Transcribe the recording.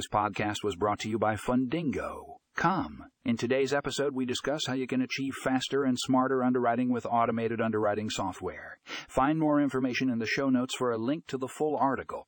This podcast was brought to you by Fundingo. Come. In today's episode, we discuss how you can achieve faster and smarter underwriting with automated underwriting software. Find more information in the show notes for a link to the full article.